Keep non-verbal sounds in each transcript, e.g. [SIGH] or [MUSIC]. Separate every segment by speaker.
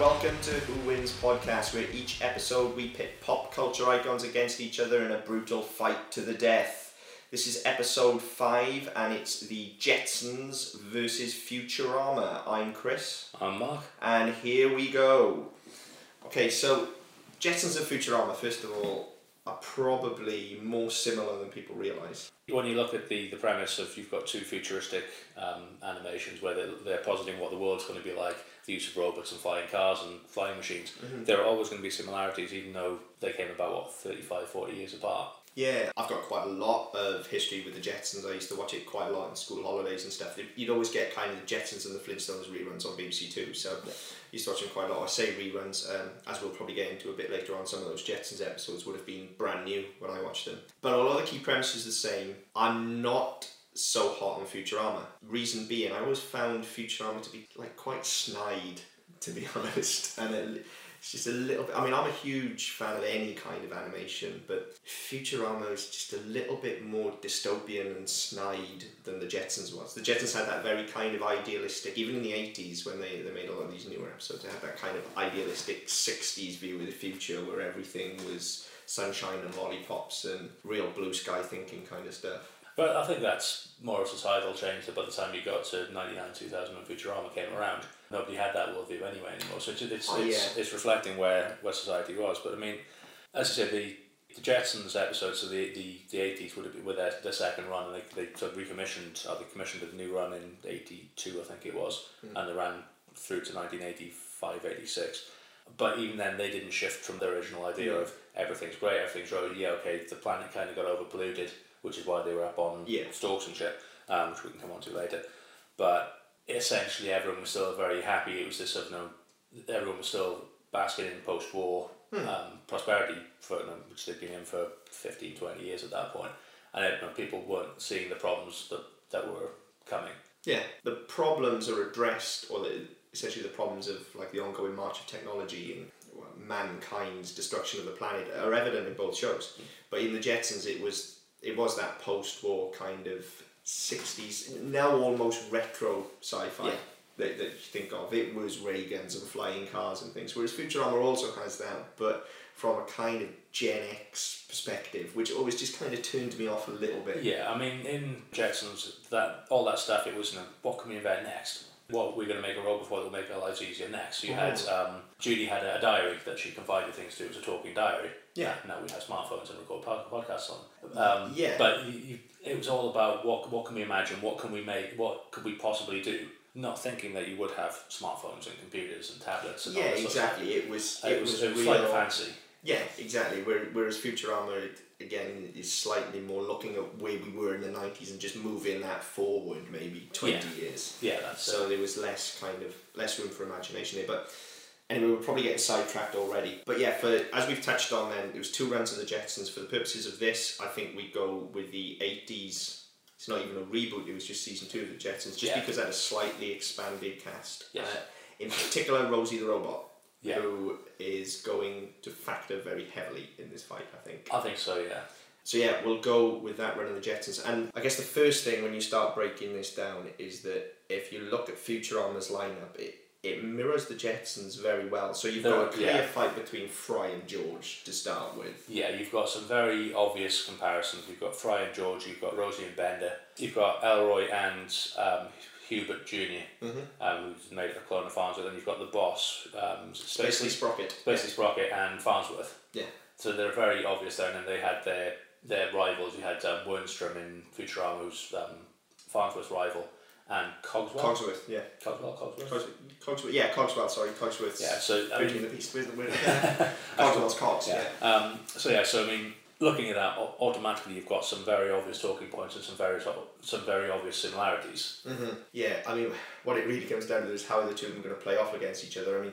Speaker 1: welcome to Who Wins podcast, where each episode we pit pop culture icons against each other in a brutal fight to the death. This is episode 5, and it's the Jetsons versus Futurama. I'm Chris,
Speaker 2: I'm Mark.
Speaker 1: and here we go. Okay, so Jetsons and Futurama, first of all, are probably more similar than people realise.
Speaker 2: When you look at the, the premise of you've got two futuristic um, animations where they're, they're positing what the world's going to be like, the use of robots and flying cars and flying machines, there are always going to be similarities even though they came about, what, 35, 40 years apart.
Speaker 1: Yeah, I've got quite a lot of history with the Jetsons. I used to watch it quite a lot in school holidays and stuff. You'd always get kind of the Jetsons and the Flintstones reruns on BBC Two, so I used to watch them quite a lot. I say reruns, um, as we'll probably get into a bit later on. Some of those Jetsons episodes would have been brand new when I watched them, but a lot of the key premises are the same. I'm not so hot on Futurama. Reason being, I always found Futurama to be like quite snide, to be [LAUGHS] honest, and it, it's just a little bit. I mean, I'm a huge fan of any kind of animation, but Futurama is just a little bit more dystopian and snide than the Jetsons was. The Jetsons had that very kind of idealistic, even in the 80s when they, they made a lot of these newer episodes, they had that kind of idealistic 60s view of the future where everything was sunshine and lollipops and real blue sky thinking kind of stuff.
Speaker 2: But I think that's more a societal change that by the time you got to 99, 2000 when Futurama came around, nobody had that worldview anyway anymore. So it's, it's,
Speaker 1: Oh, yeah.
Speaker 2: it's reflecting where, where society was. But I mean, as I said, the, the Jetsons episodes of the, the, the 80s would have been with their, their second run and they, they sort of recommissioned, or they commissioned a new run in 82, I think it was, hmm. and they ran through to 1985, 86. But even then, they didn't shift from the original idea hmm. of everything's great, everything's rosy. Yeah, okay, the planet kind of got overpolluted, which is why they were up on
Speaker 1: Yeah.
Speaker 2: stalks and shit, um, which we can come on to later. But essentially, everyone was still very happy. It was this you know, everyone was still basking in post war um, prosperity, for, you know, which they'd been in for 15, 20 years at that point. And you know, people weren't seeing the problems that, that were coming.
Speaker 1: Yeah, the problems are addressed, or the, essentially the problems of like the ongoing march of technology and mankind's destruction of the planet are evident in both shows. But in the Jetsons, it was it was that post-war kind of sixties, now almost retro sci-fi.
Speaker 2: Yeah.
Speaker 1: That, that you think of it was ray guns and flying cars and things whereas Futurama also has that but from a kind of Gen X perspective which always just kind of turned me off a little bit
Speaker 2: Yeah, I mean, in Jetsons, that all that stuff, it was, you know, what can we invent next? What we're going to make a robot for that will make our lives easier next. You had, um, Judy had a, diary that she confided things to. It was a talking diary.
Speaker 1: Yeah.
Speaker 2: Now we have smartphones and record pod- podcasts on. Um,
Speaker 1: Yeah.
Speaker 2: But you, you, it was all about what what can we imagine? What can we make? What could we possibly do? Not thinking that you would have smartphones and computers and tablets and all
Speaker 1: yeah
Speaker 2: that sort stuff.
Speaker 1: exactly it was
Speaker 2: It, was, it was
Speaker 1: real
Speaker 2: like fancy.
Speaker 1: Yeah, exactly. Where- Whereas Futurama, it, again, is slightly more looking at where we were in the 90s and just moving that forward maybe 20
Speaker 2: Yeah.
Speaker 1: years.
Speaker 2: Yeah, that's
Speaker 1: So there was less kind of, less room for imagination there. But anyway, we're probably getting sidetracked already. But yeah, for as we've touched on then, there was two runs of the Jetsons. For the purposes of this, I think we go with the 80s. It's not even a reboot, it was just season two of the Jetsons, just
Speaker 2: Yeah.
Speaker 1: because it had a slightly expanded cast.
Speaker 2: Yes.
Speaker 1: Uh, in particular, Rosie the Robot
Speaker 2: Yeah.
Speaker 1: who is going to factor very heavily in this fight, I think.
Speaker 2: I think so. Yeah.
Speaker 1: So yeah, we'll go with that run of the Jetsons. And I guess the first thing when you start breaking this down is that if you look at Futurama's lineup, it, it mirrors the Jetsons very well. So you've got a clear
Speaker 2: yeah.
Speaker 1: fight between Fry and George to start with.
Speaker 2: Yeah, you've got some very obvious comparisons. You've got Fry and George, you've got Rosie and Bender, you've got Elroy and um, Hubert junior um, who's made a clone of Farnsworth, and you've got the boss, um, Spacely,
Speaker 1: Sprocket.
Speaker 2: Spacely Sprocket and Farnsworth.
Speaker 1: Yeah.
Speaker 2: So they're very obvious there, and then they had their their rivals. You had um, Wernstrom in Futurama, who's um, Farnsworth's rival, and Cogswell.
Speaker 1: Cogsworth, yeah.
Speaker 2: Cogswell, Cogsworth.
Speaker 1: Cogs- Cogsworth, yeah, Cogswell, sorry, Cogsworth.
Speaker 2: Yeah, so I mean,
Speaker 1: the isn't it? [LAUGHS] Cogswell's Cogs, yeah.
Speaker 2: Um, so yeah, so I mean, looking at that, automatically you've got some very obvious talking points and some very some very obvious similarities.
Speaker 1: hmm Yeah, I mean, what it really comes down to is how are the two of them going to play off against each other. I mean,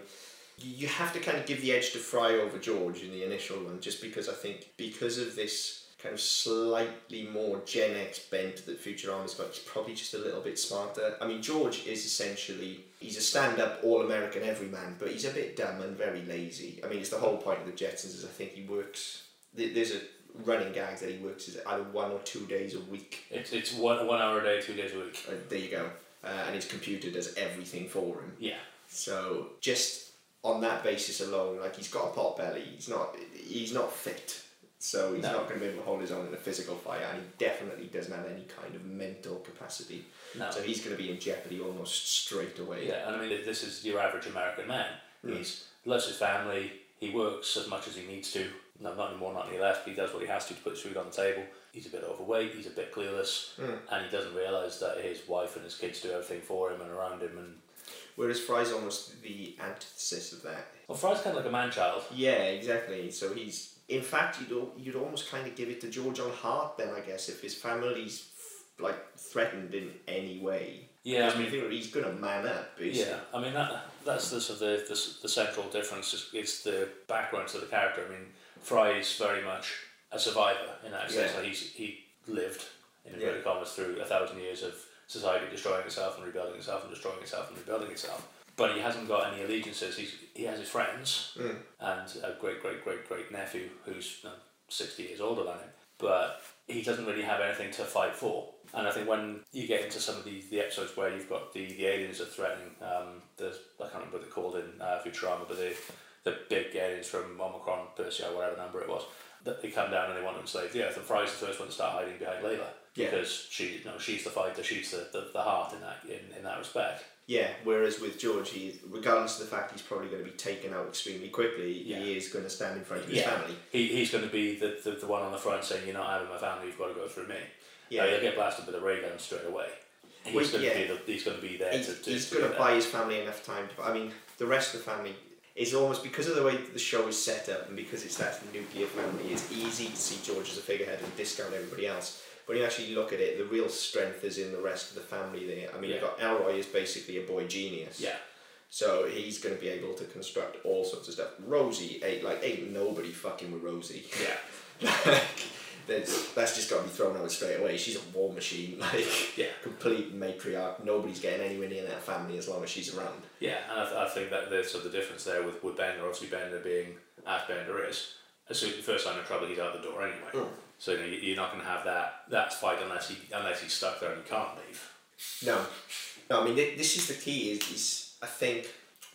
Speaker 1: you you have to kind of give the edge to Fry over George in the initial one, just because I think because of this kind of slightly more Gen X bent that Futurama's got, he's probably just a little bit smarter. I mean, George is essentially he's a stand-up all-American everyman, but he's a bit dumb and very lazy. I mean, it's the whole point of the Jetsons is I think he works. There's a running gags that he works is either one or two days a week
Speaker 2: It's it's one one hour a day, two days a week.
Speaker 1: uh, there you go. Uh, and his computer does everything for him.
Speaker 2: Yeah,
Speaker 1: So just on that basis alone, like he's got a pot belly. He's not. He's not fit. So he's
Speaker 2: No.
Speaker 1: not going to be able to hold his own in a physical fight, and he definitely doesn't have any kind of mental capacity.
Speaker 2: No.
Speaker 1: So he's going to be in jeopardy almost straight away.
Speaker 2: Yeah, and I mean, this is your average American man. He's loves his family. He works as much as he needs to. No, not any more, not any less. He does what he has to to put his food on the table. He's a bit overweight. He's a bit clueless, hmm. and he doesn't realise that his wife and his kids do everything for him and around him. And
Speaker 1: Whereas Fry's almost the antithesis of that.
Speaker 2: well, Fry's kind of like a man child.
Speaker 1: Yeah, exactly. So he's, in fact, you'd you'd almost kind of give it to George on Hart then, I guess, if his family's like threatened in any way.
Speaker 2: Yeah, I mean,
Speaker 1: he's gonna man up. Basically.
Speaker 2: Yeah, I mean that that's the sort of the, the, the central difference is, is the background to the character. I mean, Fry is very much a survivor in that sense.
Speaker 1: Yeah.
Speaker 2: Like he's he lived in inverted commas through a thousand years of society destroying itself and rebuilding itself and destroying itself and rebuilding itself. But he hasn't got any allegiances. He's he has his friends
Speaker 1: Mm.
Speaker 2: and a great great great great nephew who's you know, sixty years older than him. But he doesn't really have anything to fight for. And I think when you get into some of the, the episodes where you've got the, the aliens are threatening, um, the I can't remember what they're called in uh, Futurama, but the the big aliens from Omicron, Persei, whatever number it was, that they come down and they want to enslave the Earth. And Fry's the first one to start hiding behind Leela
Speaker 1: Yeah.
Speaker 2: because she, you know, she's the fighter, she's the, the, the heart in that in, in that respect.
Speaker 1: Yeah, whereas with George, he, regardless of the fact he's probably going to be taken out extremely quickly,
Speaker 2: Yeah.
Speaker 1: he is going to stand in front of his
Speaker 2: Yeah.
Speaker 1: family.
Speaker 2: He, he's going to be the, the, the one on the front saying, "You're not having my family. You've got to go through me."
Speaker 1: Yeah.
Speaker 2: Yeah, he'll get blasted with a ray gun straight away. He's
Speaker 1: Well,
Speaker 2: going
Speaker 1: yeah.
Speaker 2: to be the, he's going to be there
Speaker 1: He's,
Speaker 2: to, to
Speaker 1: he's
Speaker 2: to
Speaker 1: going to buy his family enough time to. I mean, the rest of the family is almost because of the way the show is set up and because it's that nuclear family. It's easy to see George as a figurehead and discount everybody else. But when you actually look at it, the real strength is in the rest of the family. There, I mean, you've got Elroy is basically a boy genius.
Speaker 2: Yeah,
Speaker 1: So he's going to be able to construct all sorts of stuff. Rosie, ain't like ain't nobody fucking with Rosie.
Speaker 2: yeah, [LAUGHS]
Speaker 1: like, that's that's just got to be thrown out straight away. She's a war machine, [LAUGHS] like
Speaker 2: Yeah.
Speaker 1: complete matriarch. Nobody's getting anywhere near that family as long as she's around.
Speaker 2: yeah. And I, th- I think that there's sort of the difference there with, with Bender. Obviously, Bender being as Bender is, as soon first sign of trouble, he's out the door anyway.
Speaker 1: Mm.
Speaker 2: So you know, you- you're not going to have that that fight unless he unless he's stuck there and he can't leave.
Speaker 1: No, no. I mean, thi- this is the key. Is, is I think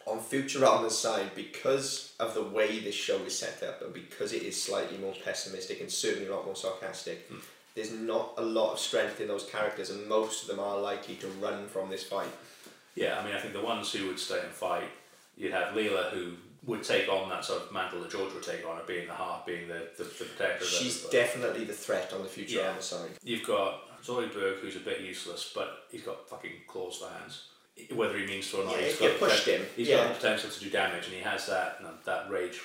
Speaker 1: on Futurama's side because of the way this show is set up and because it is slightly more pessimistic and certainly a lot more sarcastic. Hmm. There's not a lot of strength in those characters, and most of them are likely to run from this fight.
Speaker 2: Yeah, I mean, I think the ones who would stay and fight, you'd have Leela who would take on that sort of mantle that George would take on, of being the heart, being the, the, the protector.
Speaker 1: She's definitely the threat on the Futurama
Speaker 2: Yeah.
Speaker 1: side.
Speaker 2: You've got Zoidberg, who's a bit useless, but he's got fucking claws for hands. Whether he means to or not,
Speaker 1: Yeah,
Speaker 2: he's got the
Speaker 1: pushed him,
Speaker 2: He's
Speaker 1: yeah.
Speaker 2: got the potential to do damage, and he has that you know, that rage.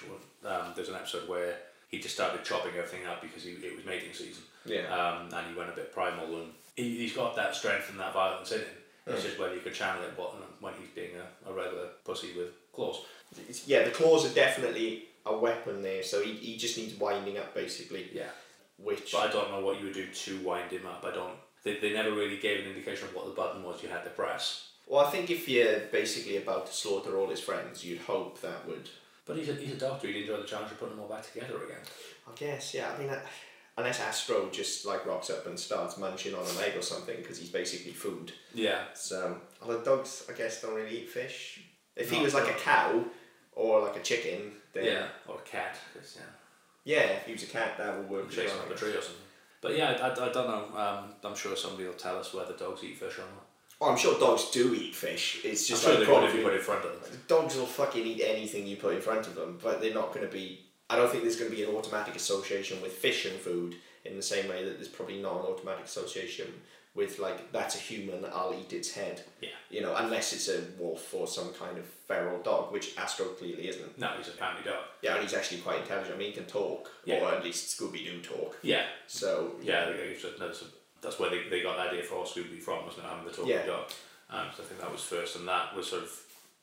Speaker 2: Um, there's an episode where he just started chopping everything up because he, it was mating season,
Speaker 1: Yeah.
Speaker 2: um, and he went a bit primal, and he, he's got that strength and that violence in him. It's
Speaker 1: Mm.
Speaker 2: just whether you can channel it when he's being a, a regular pussy with claws.
Speaker 1: Yeah, the claws are definitely a weapon there, so he, he just needs winding up basically.
Speaker 2: Yeah.
Speaker 1: Which
Speaker 2: But I don't know what you would do to wind him up. I don't. They, they never really gave an indication of what the button was you had to press.
Speaker 1: Well, I think if you're basically about to slaughter all his friends, you'd hope that would.
Speaker 2: But he's a, he's a doctor. He'd enjoy the challenge of putting them all back together again.
Speaker 1: I guess, yeah. I mean, uh, unless Astro just like rocks up and starts munching on an egg or something because he's basically food.
Speaker 2: Yeah.
Speaker 1: So, although dogs, I guess, don't really eat fish. If he was like a cow or like a chicken, then
Speaker 2: Yeah. Or a cat. yeah.
Speaker 1: yeah, if he was a cat, that would work.
Speaker 2: Chasing up a tree or something. But yeah, I, I, I don't know. Um, I'm sure somebody will tell us whether dogs eat fish or not.
Speaker 1: Oh, I'm sure dogs do eat fish. It's just
Speaker 2: I'm sure
Speaker 1: like
Speaker 2: they would if
Speaker 1: probably
Speaker 2: you put it in front of them.
Speaker 1: dogs will fucking eat anything you put in front of them, but they're not going to be. I don't think there's going to be an automatic association with fish and food in the same way that there's probably not an automatic association with like that's a human, I'll eat its head.
Speaker 2: Yeah.
Speaker 1: You know, unless it's a wolf or some kind of feral dog, which Astro clearly isn't.
Speaker 2: No, he's a family dog.
Speaker 1: Yeah, and he's actually quite intelligent. I mean, he can talk,
Speaker 2: Yeah.
Speaker 1: or at least Scooby Doo talk.
Speaker 2: Yeah.
Speaker 1: So
Speaker 2: Yeah, so that's, where they, they got the idea for Scooby from, wasn't it? Having the talking
Speaker 1: Yeah.
Speaker 2: dog. Um, so I think that was first, and that was sort of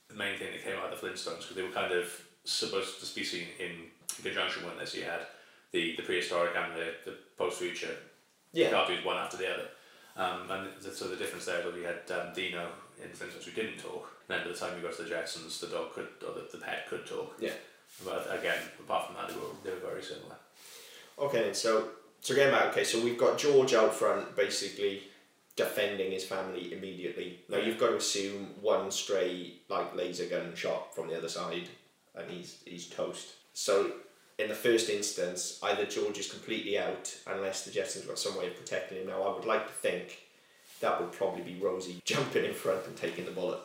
Speaker 2: the main thing that came out of the Flintstones because they were kind of supposed to be seen in conjunction with this. You had the, the prehistoric and the, the post future
Speaker 1: yeah,
Speaker 2: cartoons one after the other. Um, and the, so the difference there was we had um, Dino in Flintstones who didn't talk, and then by the time we got to the Jetsons, the dog could, or the, the pet could talk.
Speaker 1: yeah.
Speaker 2: But again, apart from that, they were, they were very similar.
Speaker 1: Okay, so so getting back, okay, so we've got George out front basically defending his family immediately. Now
Speaker 2: Yeah.
Speaker 1: you've got to assume one stray like laser gun shot from the other side and he's he's toast. So in the first instance, either George is completely out unless the Jetsons got some way of protecting him. Now I would like to think that would probably be Rosie [LAUGHS] jumping in front and taking the bullet.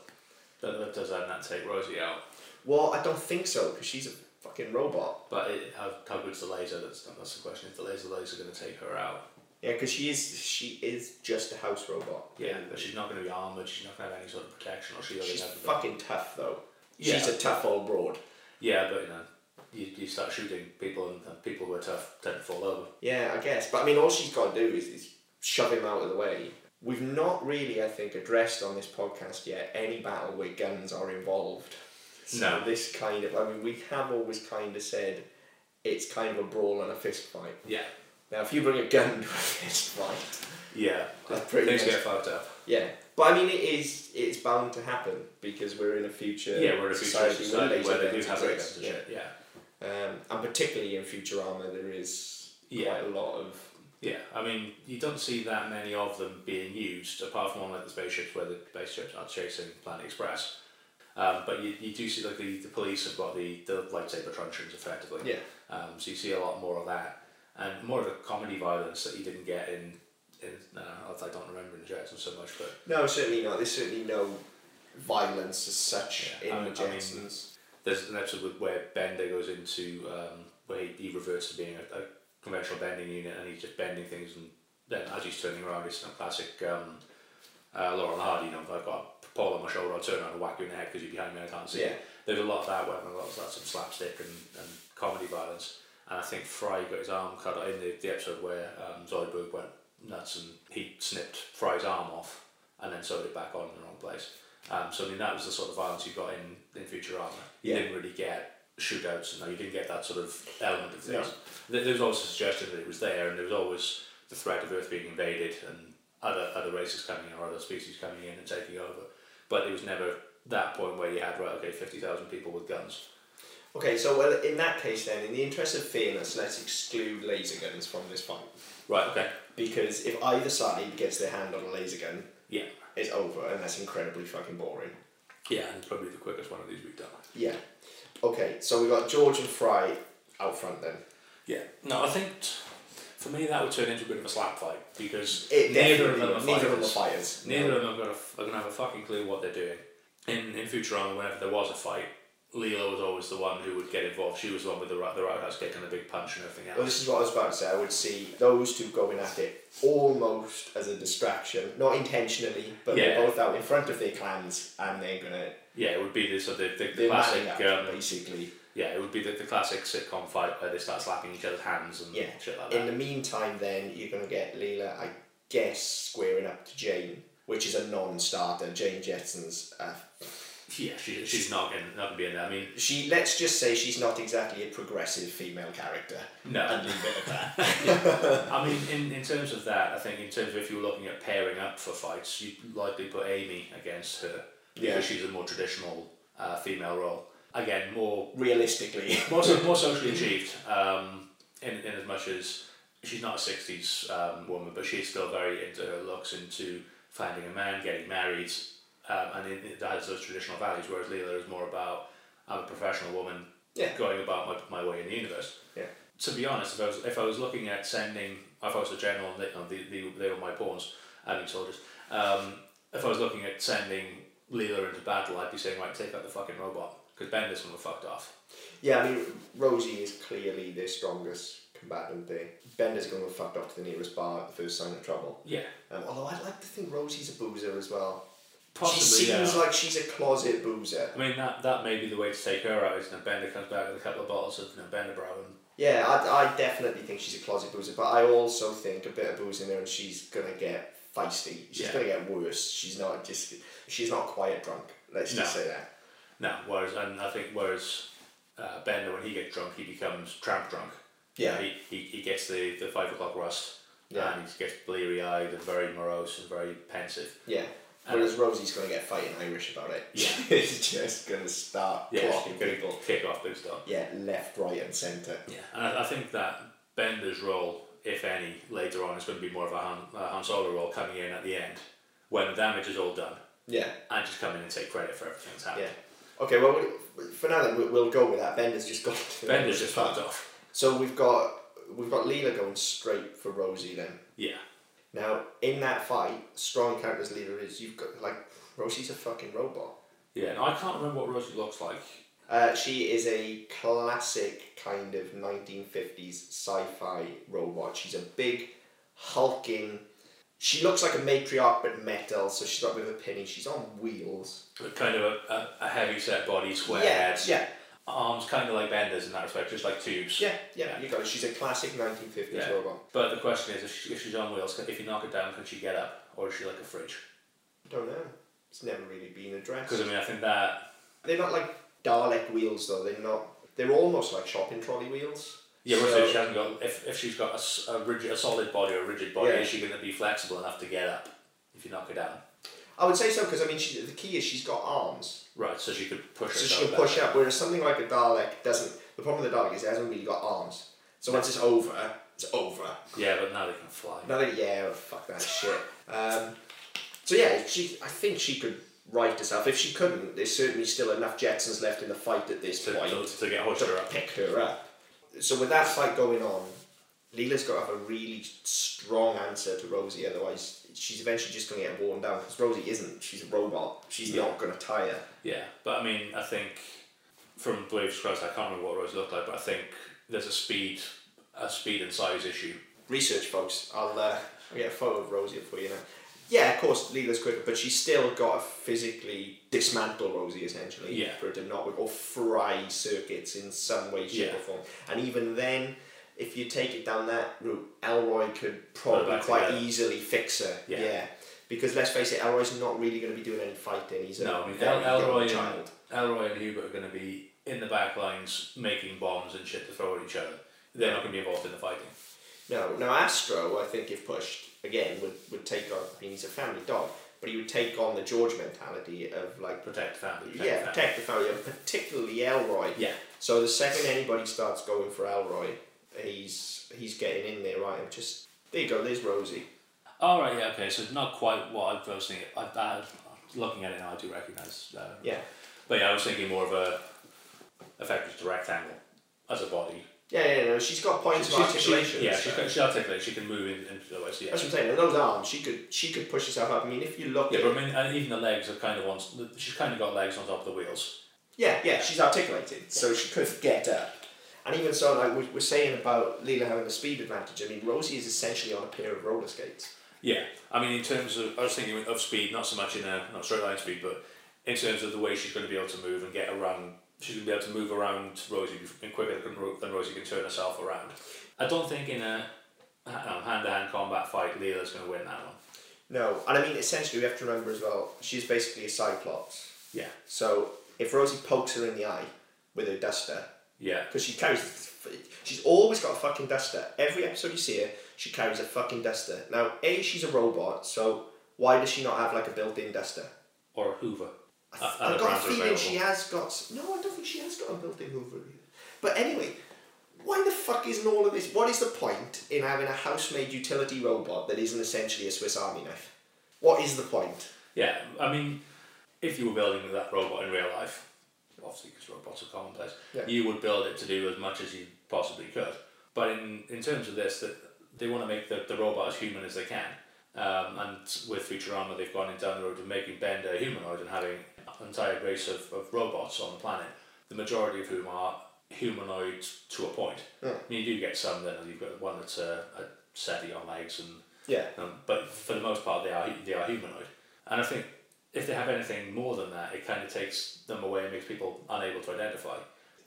Speaker 2: Does that not take Rosie out?
Speaker 1: Well, I don't think so because she's a fucking robot.
Speaker 2: But it, how, how good's the laser? That's, that's the question. If the laser laser going to take her out,
Speaker 1: Yeah, because she is she is just a house robot.
Speaker 2: yeah, but she's not going to be armored. She's not going to have any sort of protection, or
Speaker 1: She's
Speaker 2: have
Speaker 1: fucking tough though.
Speaker 2: Yeah.
Speaker 1: She's a tough old broad.
Speaker 2: Yeah, but you know, you, you start shooting people, and, and people who are tough tend to fall over.
Speaker 1: Yeah, I guess. But I mean, all she's got to do is, is shove him out of the way. We've not really, I think, addressed on this podcast yet any battle where guns are involved. So
Speaker 2: No.
Speaker 1: this kind of, I mean, we have always kind of said it's kind of a brawl and a fist fight.
Speaker 2: Yeah,
Speaker 1: Now, if you bring a gun to a fist fight,
Speaker 2: yeah.
Speaker 1: That's pretty
Speaker 2: Things
Speaker 1: much-
Speaker 2: get fucked up.
Speaker 1: yeah. But I mean, it is it's bound to happen because we're in a future
Speaker 2: Yeah, we're in a future
Speaker 1: society,
Speaker 2: where they do have guns and shit. Yeah.
Speaker 1: Um, and particularly in Futurama, there is
Speaker 2: Yeah.
Speaker 1: quite a lot of
Speaker 2: Yeah, I mean, you don't see that many of them being used, apart from on like the spaceships where the spaceships are chasing Planet Express. Um, but you, you do see like the, the police have got the, the lightsaber truncheons effectively.
Speaker 1: yeah.
Speaker 2: Um, so you see a lot more of that, and more of the comedy violence that you didn't get in. in uh, I don't remember in the Jetsons so much, but
Speaker 1: No, certainly not. There's certainly no violence as such
Speaker 2: Yeah,
Speaker 1: in
Speaker 2: I
Speaker 1: the
Speaker 2: mean- I mean- there's an episode where Bender goes into um, where he, he reverts to being a, a conventional bending unit, and he's just bending things, and then as he's turning around, it's a classic um, uh, Laurel Hardy. You know, I've got a on my shoulder, I'll turn around and whack you in the head because you're behind me, I can't see.
Speaker 1: Yeah.
Speaker 2: There's a lot of that, where a lot of that some slapstick and, and comedy violence. And I think Fry got his arm cut in the, the episode where um, Zoidberg went nuts and he snipped Fry's arm off and then sewed it back on in the wrong place. Um, so I mean that was the sort of violence you got in, in Futurama. You
Speaker 1: Yeah.
Speaker 2: didn't really get shootouts, no, you didn't get that sort of element of things.
Speaker 1: No.
Speaker 2: There was always a suggestion that it was there, and there was always the threat of Earth being invaded and other other races coming in or other species coming in and taking over. But it was never that point where you had right, okay, fifty thousand people with guns.
Speaker 1: Okay, so well, in that case, then, in the interest of fairness, let's exclude laser guns from this fight
Speaker 2: Right. Okay.
Speaker 1: because if either side gets their hand on a laser gun,
Speaker 2: Yeah.
Speaker 1: it's over, and that's incredibly fucking boring.
Speaker 2: Yeah, and probably the quickest one of these we've done.
Speaker 1: Yeah. Okay, so we got George and Fry out front then.
Speaker 2: Yeah. No, I think t- for me that would turn into a bit of a slap fight because
Speaker 1: It
Speaker 2: neither of them are
Speaker 1: neither of them are
Speaker 2: fighters.
Speaker 1: fighters.
Speaker 2: Neither of them are gonna, f- are gonna have a fucking clue what they're doing. In in Futurama, whenever there was a fight, Leela was always the one who would get involved. She was the one with the the roundhouse kick and the big punch and everything
Speaker 1: Well,
Speaker 2: else.
Speaker 1: this is what I was about to say. I would see those two going at it almost as a distraction, not intentionally, but
Speaker 2: Yeah.
Speaker 1: they're both out in front of their clans and they're gonna
Speaker 2: Yeah, it would be the sort of the, the
Speaker 1: they're
Speaker 2: classic.
Speaker 1: up,
Speaker 2: Um,
Speaker 1: basically.
Speaker 2: Yeah, it would be the, the classic sitcom fight where they start slapping each other's hands and
Speaker 1: Yeah.
Speaker 2: shit like that.
Speaker 1: In the meantime, then you're gonna get Leela, I guess, squaring up to Jane, which is a non-starter. Jane Jetson's. Uh,
Speaker 2: yeah, she, she's not in, not gonna be in there. I mean,
Speaker 1: she let's just say she's not exactly a progressive female character.
Speaker 2: no.
Speaker 1: And leave it at that. [LAUGHS]
Speaker 2: I mean, in, in terms of that, I think in terms of if you were looking at pairing up for fights, you'd likely put Amy against her because
Speaker 1: Yeah.
Speaker 2: she's a more traditional uh, female role. Again, more
Speaker 1: Realistically. [LAUGHS]
Speaker 2: more, so, more socially achieved um, in, in as much as she's not a 60s um, woman, but she's still very into her looks, into finding a man, getting married, um, and it, it has those traditional values, whereas Leela is more about I'm a professional woman
Speaker 1: Yeah.
Speaker 2: going about my, my way in the universe.
Speaker 1: Yeah.
Speaker 2: To be honest, if I was, if I was looking at sending, if I was a general and they, you know, the, the, they were my pawns, I mean soldiers, um, if I was looking at sending Leela into battle, I'd be saying, right, take out the fucking robot, because Bendis one were fucked off.
Speaker 1: Yeah, I mean, Rosie is clearly their strongest combatant there. Bender's going to fucked off to the nearest bar at the first sign of trouble.
Speaker 2: Yeah.
Speaker 1: Um, although I'd like to think Rosie's a boozer as well.
Speaker 2: Possibly,
Speaker 1: she seems
Speaker 2: yeah.
Speaker 1: like she's a closet boozer.
Speaker 2: I mean, that, that may be the way to take her out, is you know, Bender comes back with a couple of bottles of you know, Bender Brau and
Speaker 1: Yeah, I, I definitely think she's a closet boozer, but I also think a bit of booze in there and she's going to get feisty. She's
Speaker 2: Yeah.
Speaker 1: going to get worse. She's not just, she's not quiet drunk. Let's just say that.
Speaker 2: No, whereas and I think whereas uh, Bender when he gets drunk he becomes tramp drunk.
Speaker 1: Yeah.
Speaker 2: he, he, he gets the, the five o'clock rust
Speaker 1: Yeah.
Speaker 2: and he gets bleary eyed and very morose and very pensive.
Speaker 1: Yeah. Whereas Rosie's going to get fighting Irish about it.
Speaker 2: Yeah. [LAUGHS]
Speaker 1: She's just going to start
Speaker 2: Yeah, gonna
Speaker 1: people.
Speaker 2: kick off big stuff.
Speaker 1: Yeah, left, right, and centre.
Speaker 2: Yeah, and I, I think that Bender's role, if any, later on is going to be more of a Han, a Han Solo role coming in at the end when the damage is all done
Speaker 1: Yeah.
Speaker 2: and just come in and take credit for everything that's happened.
Speaker 1: Yeah. Okay, well, we, for now then we'll, we'll go with that. Bender's just gone. to [LAUGHS]
Speaker 2: Bender's just fucked off.
Speaker 1: So we've got we've got Leela going straight for Rosie then.
Speaker 2: Yeah.
Speaker 1: Now in that fight, strong counters Leela is you've got like Rosie's a fucking robot.
Speaker 2: Yeah, and I can't remember what Rosie looks like.
Speaker 1: Uh, she is a classic kind of 1950s sci-fi robot. She's a big, hulking. She looks like a matriarch but metal, so she's bit of a penny. She's on wheels.
Speaker 2: With Kind of a, a, a heavy set body, square
Speaker 1: yeah,
Speaker 2: head.
Speaker 1: yeah,
Speaker 2: Arms kind of like Bender's in that respect, just like tubes.
Speaker 1: yeah, yeah. You got it. She's a classic 1950s
Speaker 2: Yeah.
Speaker 1: robot.
Speaker 2: But the question is, if, she, if she's on wheels, if you knock it down, can she get up? Or is she like a fridge?
Speaker 1: I don't know. It's never really been addressed.
Speaker 2: Because I mean, I think that.
Speaker 1: They're not like Dalek wheels though. They're not. They're almost like shopping trolley wheels.
Speaker 2: Yeah,
Speaker 1: So-
Speaker 2: if she hasn't got, if, if she's got a, a rigid, a solid body or a rigid body,
Speaker 1: Yeah.
Speaker 2: is she going to be flexible enough to get up if you knock her down?
Speaker 1: I would say so because I mean, she, the key is she's got arms,
Speaker 2: Right, so she could push
Speaker 1: so she can push up. Whereas something like a Dalek doesn't. The problem with the Dalek is it hasn't really got arms. So once it's over, it's over.
Speaker 2: Yeah, but now they can fly.
Speaker 1: Another yeah, oh, fuck that shit. Um, so yeah, she. I think she could right herself. If she couldn't, there's certainly still enough Jetsons left in the fight at this
Speaker 2: To,
Speaker 1: point
Speaker 2: to, to get hoisted
Speaker 1: to
Speaker 2: up.
Speaker 1: pick her up. So with that fight going on, Leela's got to have a really strong answer to Rosie. Otherwise, she's eventually just going to get worn down. Because Rosie isn't. She's a robot. She's
Speaker 2: Yeah.
Speaker 1: not going to tire.
Speaker 2: Yeah, but I mean, I think from the way you've described, I can't remember what Rosie looked like, but I think there's a speed, a speed and size issue.
Speaker 1: Research, folks. I'll, uh, I'll get a photo of Rosie for you now. Yeah, of course, Leela's quicker, but she's still got to physically dismantle Rosie essentially
Speaker 2: Yeah.
Speaker 1: for it to not work or fry circuits in some way, shape,
Speaker 2: Yeah.
Speaker 1: or form. And even then, if you take it down that route, Elroy could probably quite
Speaker 2: together.
Speaker 1: easily fix her.
Speaker 2: Yeah.
Speaker 1: Because let's face it, Elroy's not really going to be doing any fighting. He's a
Speaker 2: No, I mean,
Speaker 1: very
Speaker 2: El- Elroy,
Speaker 1: child.
Speaker 2: and, Elroy and Hubert are going to be in the back lines making bombs and shit to throw at each other. They're not going to be involved in the fighting.
Speaker 1: No, now Astro, I think if pushed again, would, would take on. I mean, he's a family dog, but he would take on the George mentality of like,
Speaker 2: Protect the family. Protect
Speaker 1: yeah,
Speaker 2: family.
Speaker 1: protect the family, and particularly Elroy.
Speaker 2: Yeah.
Speaker 1: So the second anybody starts going for Elroy, he's he's getting in there, right? And just there you go. There's Rosie.
Speaker 2: All right, yeah, okay, so not quite what I was thinking. I, I, looking at it now, I do recognise. Uh,
Speaker 1: Yeah,
Speaker 2: But yeah, I was thinking more of a effectively just a rectangle as a body.
Speaker 1: Yeah, yeah. No, she's got points of articulation.
Speaker 2: She, yeah,
Speaker 1: and
Speaker 2: she, can- she articulates. She can move in, into the ways. Yeah.
Speaker 1: That's what I'm saying. Those arms, she could she could push herself up. I mean, if you look
Speaker 2: Yeah,
Speaker 1: at
Speaker 2: but I mean, and even the legs are kind of on. She's kind of got legs on top of the wheels.
Speaker 1: Yeah, yeah, she's articulated, so she could get up. And even so, like we we're saying about Leela having a speed advantage, I mean, Rosie is essentially on a pair of roller skates.
Speaker 2: Yeah, I mean, in terms of, I was thinking of speed, not so much in a not straight line speed, but in terms of the way she's going to be able to move and get around. She's going to be able to move around Rosie in quicker than, than Rosie can turn herself around. I don't think in a hand to hand combat fight, Leela's going to win that one.
Speaker 1: No, and I mean, essentially, we have to remember as well, she's basically a Cyclops.
Speaker 2: Yeah,
Speaker 1: So if Rosie pokes her in the eye with her duster,
Speaker 2: yeah,
Speaker 1: because she carries, she's always got a fucking duster. Every episode you see her, she carries a fucking duster. Now, A, she's a robot, so why does she not have like a built in duster?
Speaker 2: or a Hoover.
Speaker 1: I
Speaker 2: Uh,
Speaker 1: I've got a feeling
Speaker 2: available.
Speaker 1: she has got. No, I don't think she has got a built-in Hoover. either. But anyway, why the fuck isn't all of this? What is the point in having a house-made utility robot that isn't essentially a Swiss Army knife? What is the point?
Speaker 2: Yeah, I mean, if you were building that robot in real life, obviously because robots are commonplace,
Speaker 1: Yeah.
Speaker 2: you would build it to do as much as you possibly could. But in, in terms of this, that they want to make the, the robot as human as they can. Um, and with Futurama, they've gone down the road of making Bender a humanoid and having entire race of, of robots on the planet, the majority of whom are humanoid to a point.
Speaker 1: Yeah.
Speaker 2: I mean, you do get some then, you've got one that's a, a SETI on legs and
Speaker 1: Yeah.
Speaker 2: um, but for the most part, they are they are humanoid, and I think if they have anything more than that, it kind of takes them away and makes people unable to identify.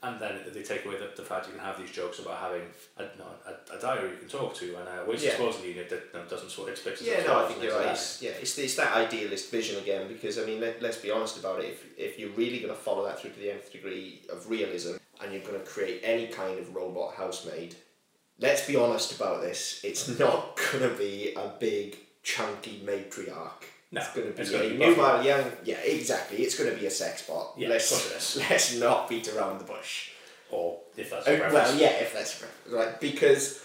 Speaker 2: And then they take away the, the fact you can have these jokes about having a, no, a, a diary you can talk to and uh, a waste
Speaker 1: Yeah.
Speaker 2: disposal unit that doesn't sort of expect
Speaker 1: Yeah, no, I think you're right. It's, yeah, it's, it's that idealist vision again because I mean, let, let's be honest about it. If, if you're really going to follow that through to the nth degree of realism and you're going to create any kind of robot housemaid, let's be honest about this. It's [LAUGHS] not going to be a big, chunky matriarch.
Speaker 2: No,
Speaker 1: it's going to be
Speaker 2: it's
Speaker 1: a
Speaker 2: gonna be
Speaker 1: nubile young. Yeah, exactly. It's going to be a sex bot.
Speaker 2: Yeah,
Speaker 1: let's, let's not beat around the bush.
Speaker 2: Or if that's preference.
Speaker 1: well, yeah, if that's right, right, because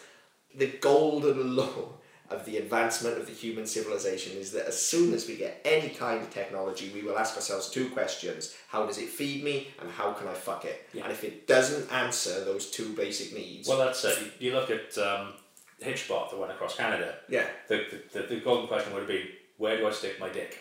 Speaker 1: the golden [LAUGHS] law of the advancement of the human civilization is that as soon as we get any kind of technology, we will ask ourselves two questions: How does it feed me, and how can I fuck it?
Speaker 2: Yeah.
Speaker 1: And if it doesn't answer those two basic needs,
Speaker 2: Well, that's it. You you look at um, Hitchbot that went across Canada.
Speaker 1: yeah,
Speaker 2: The, the, the, the golden question would have been, where do I stick my dick?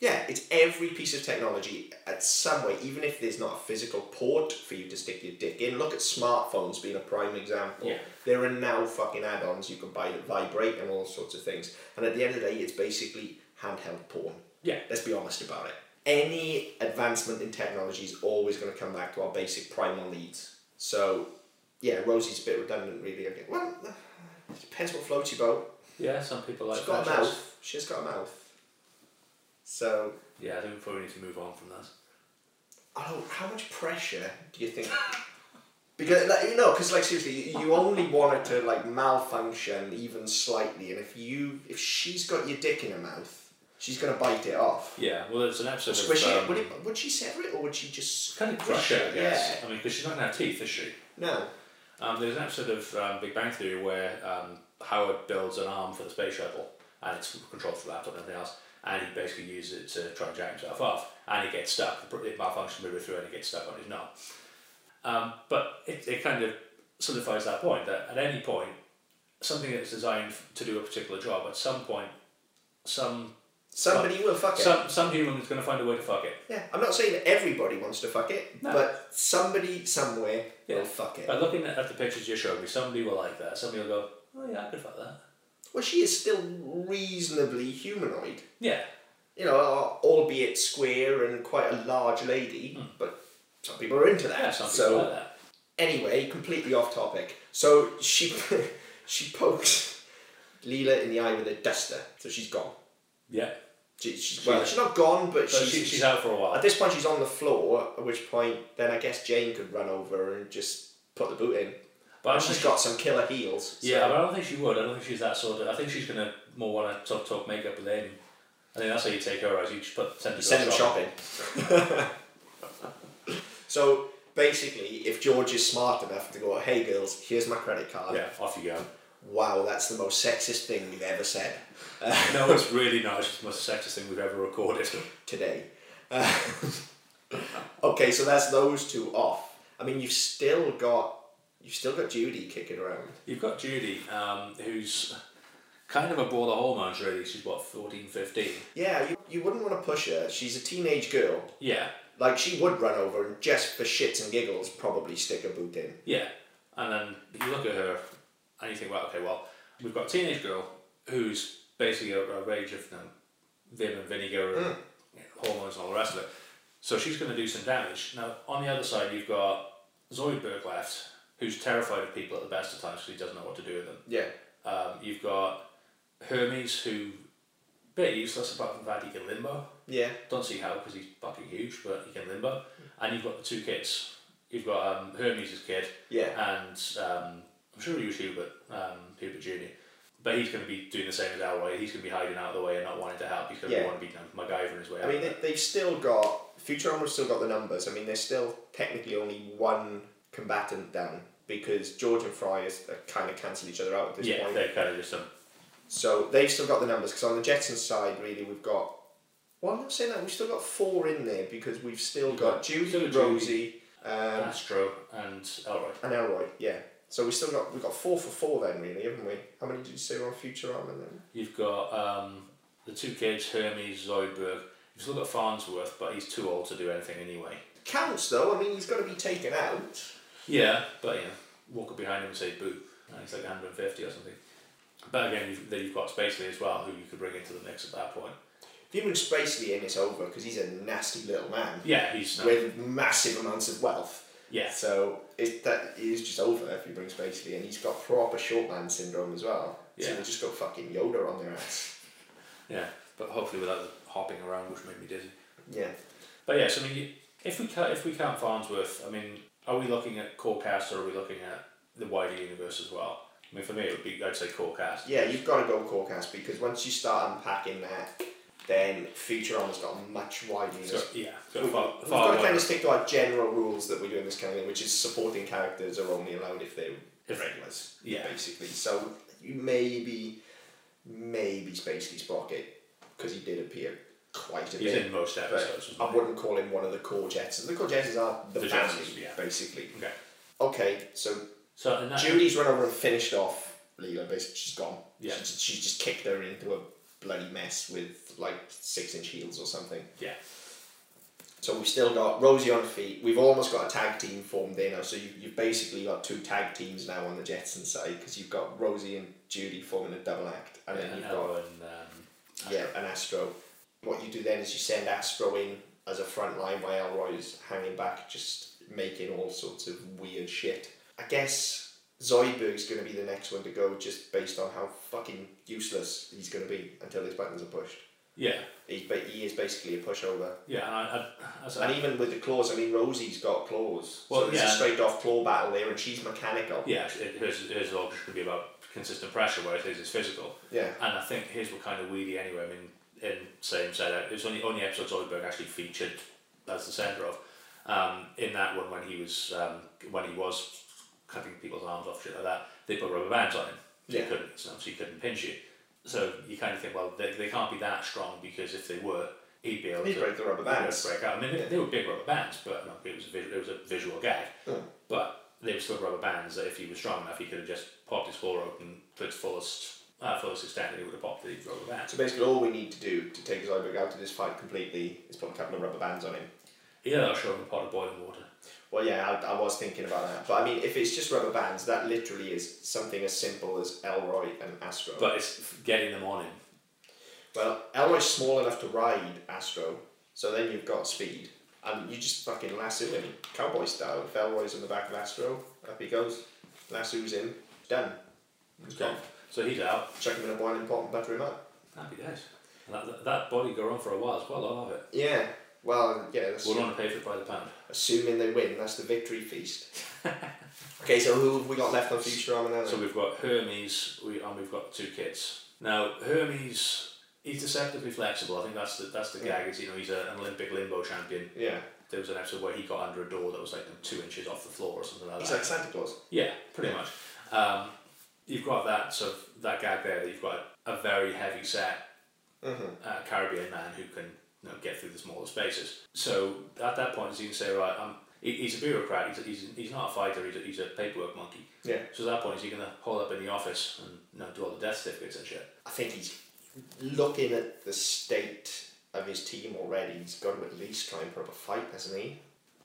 Speaker 1: Yeah, it's every piece of technology at some way, even if there's not a physical port for you to stick your dick in. Look at smartphones being a prime example.
Speaker 2: Yeah.
Speaker 1: There are now fucking add ons you can buy that vibrate and all sorts of things. And at the end of the day, it's basically handheld porn.
Speaker 2: Yeah.
Speaker 1: Let's be honest about it. Any advancement in technology is always going to come back to our basic primal needs. So, yeah, Rosie's a bit redundant, really. Well, it depends what floats your boat.
Speaker 2: Yeah, some people like
Speaker 1: She's got a
Speaker 2: that.
Speaker 1: mouth. She's got a mouth. So,
Speaker 2: Yeah, I think we probably need to move on from that.
Speaker 1: I don't. How much pressure do you think? Because like, you know, because like seriously, you- only want it to like malfunction even slightly, and if you if she's got your dick in her mouth, she's gonna bite it off.
Speaker 2: Yeah, well, there's an episode
Speaker 1: Would she?
Speaker 2: Um,
Speaker 1: would, it, would she sever it, or would she just
Speaker 2: kind of crush it, I guess.
Speaker 1: Yeah.
Speaker 2: I mean, because she's not going to have teeth, is she?
Speaker 1: No.
Speaker 2: Um, there's an episode of um, Big Bang Theory where um, Howard builds an arm for the space shuttle, and it's controlled through laptop and everything else, and he basically uses it to try and jack himself off, and he gets stuck. It malfunctions midway through, and he gets stuck on his knob. Um, but it, it kind of solidifies that point that at any point, something that's designed to do a particular job, at some point, some
Speaker 1: Somebody will fuck it.
Speaker 2: some some human is going to find a way to fuck it.
Speaker 1: yeah, I'm not saying that everybody wants to fuck it,
Speaker 2: No.
Speaker 1: but somebody somewhere
Speaker 2: Yeah.
Speaker 1: will fuck it.
Speaker 2: By looking at the pictures you showed me, somebody will like that. Somebody will go, oh yeah, I could fuck that.
Speaker 1: Well, she is still reasonably humanoid.
Speaker 2: Yeah,
Speaker 1: you know, albeit square and quite a large lady, hmm. but some people are into that.
Speaker 2: Yeah, some people
Speaker 1: so
Speaker 2: like that.
Speaker 1: anyway, completely off topic. So she [LAUGHS] she pokes Leela in the eye with a duster, so she's gone.
Speaker 2: Yeah.
Speaker 1: She, she's, well, she's not gone, but
Speaker 2: But
Speaker 1: she's,
Speaker 2: she, she's out for a while.
Speaker 1: at this point she's on the floor. At which point, then I guess Jane could run over and just put the boot in.
Speaker 2: But I
Speaker 1: And
Speaker 2: don't
Speaker 1: she's got some killer heels. so-
Speaker 2: Yeah, but I don't think she would. I don't think she's that sort of. I think she's gonna more want to talk talk makeup with Amy. I think that's how you take her out. You just put send her
Speaker 1: Send them
Speaker 2: shopping.
Speaker 1: shopping. [LAUGHS] so basically, if George is smart enough to go, hey girls, here's my credit card.
Speaker 2: Yeah, off you go.
Speaker 1: Wow, that's the most sexist thing we've ever said
Speaker 2: no, it's really not. It's just the most sexist thing we've ever recorded. [LAUGHS]
Speaker 1: today. Uh, [LAUGHS] okay, so that's those two off. I mean, you've still got you've still got Judy kicking around.
Speaker 2: You've got Judy, um, who's kind of a ball of hormones. Really, she's what 14, 15.
Speaker 1: Yeah, you, you wouldn't want to push her. She's a teenage girl.
Speaker 2: Yeah,
Speaker 1: Like she would run over and just for shits and giggles probably stick a boot in.
Speaker 2: yeah. And then you look at her, and you think, well, okay, well, we've got a teenage girl who's basically a, a rage of you know, vim and vinegar and
Speaker 1: Mm.
Speaker 2: you know, hormones and all the rest of it. So she's going to do some damage. Now, on the other side, you've got Zoidberg left, who's terrified of people at the best of times because he doesn't know what to do with them.
Speaker 1: Yeah.
Speaker 2: Um, you've got Hermes, who bit useless apart from that he can limbo.
Speaker 1: Yeah.
Speaker 2: Don't see how because he's fucking huge, but he can limbo. And you've got the two kids. You've got um, Hermes' kid
Speaker 1: Yeah.
Speaker 2: and um, I'm sure he was Hubert, um, Hubert Junior. But he's going to be doing the same as Elroy. He's going to be hiding out of the way and not wanting to help. He's going to
Speaker 1: Yeah.
Speaker 2: want to be you know, MacGyver his way
Speaker 1: I mean, they, they've still got Futurama's still got the numbers. I mean, there's still technically only one combatant down because George and Fry is uh, kind of cancel each other out at this
Speaker 2: yeah,
Speaker 1: point.
Speaker 2: they're kind of just some.
Speaker 1: So they've still got the numbers because on the Jetsons side, really, we've got. Well, I'm not saying that we've still got four in there because we've still got Judy,
Speaker 2: still
Speaker 1: Rosie, um,
Speaker 2: Astro and Elroy.
Speaker 1: and Elroy. Yeah. So we still got we've got four for four then, really, haven't we? How many did you say were on Futurama then?
Speaker 2: You've got um, the two kids, Hermes, Zoidberg. You've still got Farnsworth, but he's too old to do anything anyway.
Speaker 1: Counts though. I mean, he's got to be taken out.
Speaker 2: Yeah, but you know, walk up behind him and say boo. And he's like 150 or something. But again, you've, then you've got Spacely as well, who you could bring into the mix at that point.
Speaker 1: If you bring Spacely in, it's over because he's a nasty little man
Speaker 2: Yeah, he's
Speaker 1: with massive amounts of wealth.
Speaker 2: yeah,
Speaker 1: So it that is just over if you bring Spacely, in. he's got proper short man syndrome as well. So
Speaker 2: Yeah.
Speaker 1: we'll just go fucking Yoda on their ass.
Speaker 2: yeah. But hopefully without the hopping around, which made me dizzy.
Speaker 1: Yeah.
Speaker 2: But yes, I mean, if we ca- if we count Farnsworth, I mean, are we looking at core cast or are we looking at the wider universe as well? I mean, for me, it would be I'd say core cast.
Speaker 1: Yeah, you've got to go Corecast because once you start unpacking that, then Futurama's got a much wider
Speaker 2: So
Speaker 1: universe.
Speaker 2: yeah,
Speaker 1: We-
Speaker 2: got
Speaker 1: We've,
Speaker 2: far,
Speaker 1: got to kind of stick to our general rules that we do in this kind of thing, which is supporting characters are only allowed if they're
Speaker 2: If-
Speaker 1: regulars,
Speaker 2: yeah.
Speaker 1: basically. So you maybe maybe Spacely Sprocket because he did appear quite a
Speaker 2: He's
Speaker 1: bit.
Speaker 2: in most episodes.
Speaker 1: I wouldn't call him one of the core Jetsons. The core Jetsons are the,
Speaker 2: The
Speaker 1: family,
Speaker 2: Jetsons, yeah.
Speaker 1: basically.
Speaker 2: Okay.
Speaker 1: Okay, so
Speaker 2: So in that,
Speaker 1: Judy's run over and finished off Leela. Basically, she's gone.
Speaker 2: Yeah.
Speaker 1: She, she just kicked her into a bloody mess with like six inch heels or something.
Speaker 2: yeah,
Speaker 1: So we've still got Rosie on her feet. We've almost got a tag team formed there now. So you, you've basically got two tag teams now on the Jetson side because you've got Rosie and Judy forming a double act, and then
Speaker 2: and
Speaker 1: you've got
Speaker 2: Ella and um,
Speaker 1: yeah an Astro. What you do then is you send Astro in as a front line while Elroy's hanging back, just making all sorts of weird shit. I guess Zoidberg's going to be the next one to go, just based on how fucking useless he's going to be until his buttons are pushed.
Speaker 2: yeah,
Speaker 1: He's ba- he is basically a pushover.
Speaker 2: yeah, and I, I, I,
Speaker 1: And even with the claws, I mean, Rosie's got claws.
Speaker 2: Well,
Speaker 1: so it's
Speaker 2: yeah.
Speaker 1: a straight off claw battle there, and she's mechanical.
Speaker 2: yeah, it, hers, hers is all just going to be about consistent pressure, whereas his is physical.
Speaker 1: Yeah.
Speaker 2: And I think his were kind of weedy anyway. I mean, in same said it was only only episode Zoidberg actually featured as the centre of. Um, in that one when he was um, when he was cutting people's arms off shit like that, they put rubber bands on him. So
Speaker 1: Yeah.
Speaker 2: he couldn't so he couldn't pinch you. So you kind of think, well, they, they can't be that strong because if they were, he'd be able
Speaker 1: He'd
Speaker 2: to
Speaker 1: break the rubber
Speaker 2: he'd be able
Speaker 1: bands.
Speaker 2: break out. I mean, they, they were big rubber bands, but no, it was a vis- it was a visual gag.
Speaker 1: Mm.
Speaker 2: But they were still rubber bands that if he was strong enough, he could have just popped his floor open to its fullest uh, fullest extent, he would have popped the rubber bands.
Speaker 1: So basically, all we need to do to take Zoidberg out of this fight completely is put a couple of rubber bands on him.
Speaker 2: Yeah, I'll show him a pot of boiling water.
Speaker 1: Well, yeah, I, I was thinking about that. But I mean, if it's just rubber bands, that literally is something as simple as Elroy and Astro.
Speaker 2: But it's getting them on him.
Speaker 1: well, Elroy's small enough to ride Astro, so then you've got speed. And you just fucking lasso him, cowboy style. If Elroy's on the back of Astro, up he goes. Lasso's in, done. He's
Speaker 2: Okay.
Speaker 1: gone.
Speaker 2: So he's out.
Speaker 1: Chuck him in a boiling pot and butter him up.
Speaker 2: Happy days. And that, that, that body go on for a while as well, I love it.
Speaker 1: Yeah, well, yeah, that's
Speaker 2: We're want to pay for it by the pound.
Speaker 1: assuming they win. That's the victory feast. [LAUGHS] okay, so who have we got left on Futurama now?
Speaker 2: So we've got Hermes, we and we've got two kids. Now Hermes, he's deceptively flexible. I think that's the that's the gag. Is you know he's a, an Olympic limbo champion.
Speaker 1: yeah,
Speaker 2: There was an episode where he got under a door that was like two inches off the floor or something like
Speaker 1: he's
Speaker 2: that.
Speaker 1: like Santa Claus.
Speaker 2: Yeah, pretty much. Um, you've got that sort of that gag there. That you've got a very heavy set
Speaker 1: Mm-hmm.
Speaker 2: uh, Caribbean man who can you know, get through the smaller spaces. So at that point, you can say, right, um, he, he's a bureaucrat. He's, a, he's, he's not a fighter. He's a, he's a paperwork monkey.
Speaker 1: Yeah,
Speaker 2: So at that point, is he going to hold up in the office and you know, do all the death certificates and shit?
Speaker 1: I think he's looking at the state of his team already. He's got to at least try and put up a fight, hasn't he?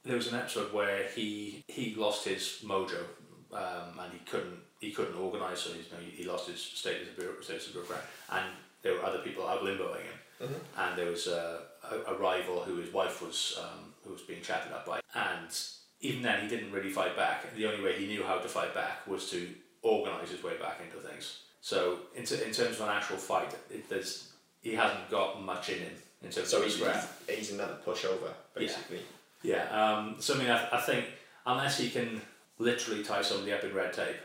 Speaker 2: There was an episode where he he lost his mojo um, and he couldn't he couldn't organise. So he's, you know, he lost his status as a bureau- status as bureaucrat, and there were other people out limboing him.
Speaker 1: Mhm.
Speaker 2: And there was a, a, a rival who his wife was um, who was being chatted up by, and even then he didn't really fight back. The only way he knew how to fight back was to organise his way back into things. So in, t- in terms of an actual fight, it, there's he hasn't got much in him in terms
Speaker 1: So
Speaker 2: of
Speaker 1: he's, he's, he's another pushover, basically.
Speaker 2: Yeah, um, so I mean, I, I think unless he can literally tie somebody up in red tape,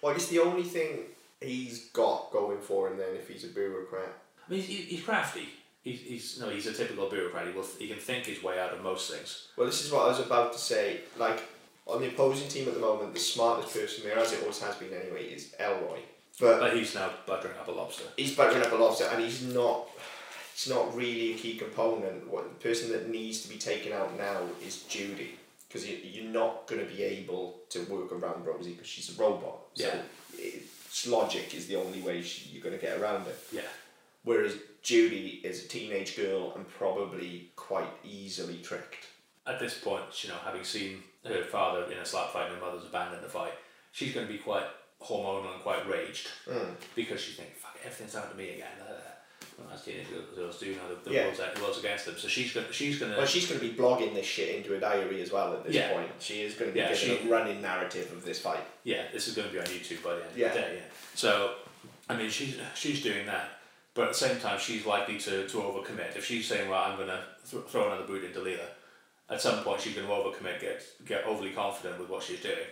Speaker 1: Well, I guess the only thing he's got going for him then, if he's a bureaucrat,
Speaker 2: I mean, he's, he's crafty. He's, he's no, he's a typical bureaucrat. He will, he can think his way out of most things.
Speaker 1: Well, this is what I was about to say. Like, on the opposing team at the moment, the smartest person there, as it always has been anyway, is Elroy. But
Speaker 2: But he's now buttering up a lobster.
Speaker 1: he's buttering up a lobster, and he's not. It's not really a key component. What the person that needs to be taken out now is Judy, because you, you're not going to be able to work around Rosie because she's a robot. So
Speaker 2: Yeah.
Speaker 1: it's logic is the only way she, you're going to get around it.
Speaker 2: Yeah,
Speaker 1: Whereas Judy is a teenage girl and probably quite easily tricked.
Speaker 2: at this point, you know, having seen her father in a slap fight and her mother's abandoned the fight, she's going to be quite hormonal and quite raged
Speaker 1: Mm.
Speaker 2: because she's thinking, "Fuck, everything's happened to me again." As teenage girls do, know, the, the,
Speaker 1: Yeah.
Speaker 2: world's, the world's against them. So she's going, to she's to.
Speaker 1: Well, she's to be blogging this shit into a diary as well at this
Speaker 2: Yeah.
Speaker 1: point. She is going to be
Speaker 2: Yeah,
Speaker 1: giving
Speaker 2: she-
Speaker 1: a running narrative of this fight.
Speaker 2: yeah, this is going to be on YouTube by the end
Speaker 1: Yeah.
Speaker 2: of the day. Yeah. So, I mean, she's she's doing that, but at the same time, she's likely to, to overcommit. If she's saying, "Well, I'm going to th- throw another boot into Leela," at some point she's going to overcommit, get get overly confident with what she's doing,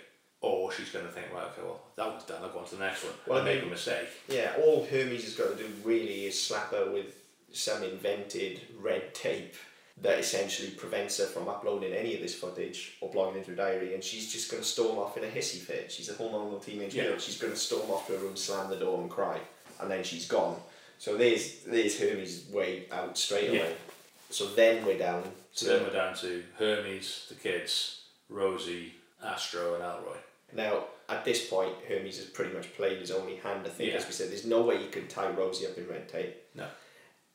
Speaker 2: or she's going to think, "Well, okay, well, that one's done. I'll go on to the next one,"
Speaker 1: Well, I
Speaker 2: make
Speaker 1: mean-
Speaker 2: a mistake.
Speaker 1: Yeah, all Hermes has got to do really is slap her with some invented red tape that essentially prevents her from uploading any of this footage or blogging into a diary, and she's just going to storm off in a hissy fit. She's a hormonal teenage
Speaker 2: Yeah.
Speaker 1: girl. She's going to storm off to her room, slam the door, and cry. and then she's gone. So there's there's Hermes way out straight away. Yeah. So then we're down
Speaker 2: So
Speaker 1: to
Speaker 2: then we're down to Hermes, the kids, Rosie, Astro, and Elroy.
Speaker 1: Now at this point Hermes has pretty much played his only hand. I think
Speaker 2: Yeah.
Speaker 1: as we said, there's no way you can tie Rosie up in red tape.
Speaker 2: No.